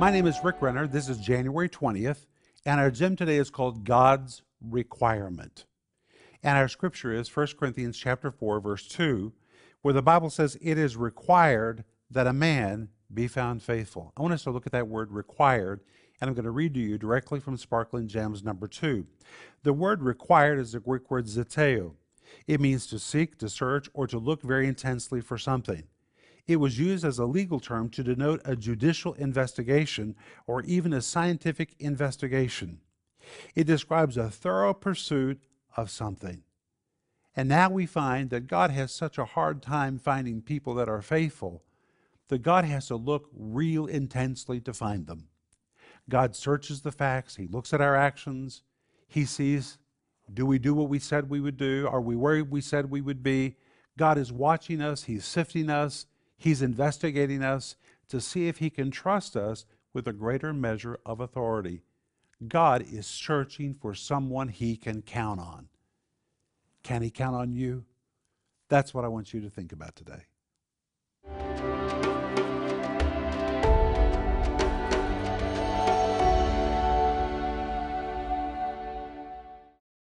My name is Rick Renner. This is January 20th, and our gem today is called God's Requirement. And our scripture is 1 Corinthians chapter 4 verse 2, where the Bible says it is required that a man be found faithful. I want us to look at that word required, and I'm going to read to you directly from Sparkling Gems number 2. The word required is the Greek word zeteo. It means to seek, to search, or to look very intensely for something. It was used as a legal term to denote a judicial investigation or even a scientific investigation. It describes a thorough pursuit of something. And now we find that God has such a hard time finding people that are faithful that God has to look real intensely to find them. God searches the facts, He looks at our actions, He sees do we do what we said we would do? Are we where we said we would be? God is watching us, He's sifting us, He's investigating us to see if He can trust us with a greater measure of authority. God is searching for someone He can count on. Can He count on you? That's what I want you to think about today.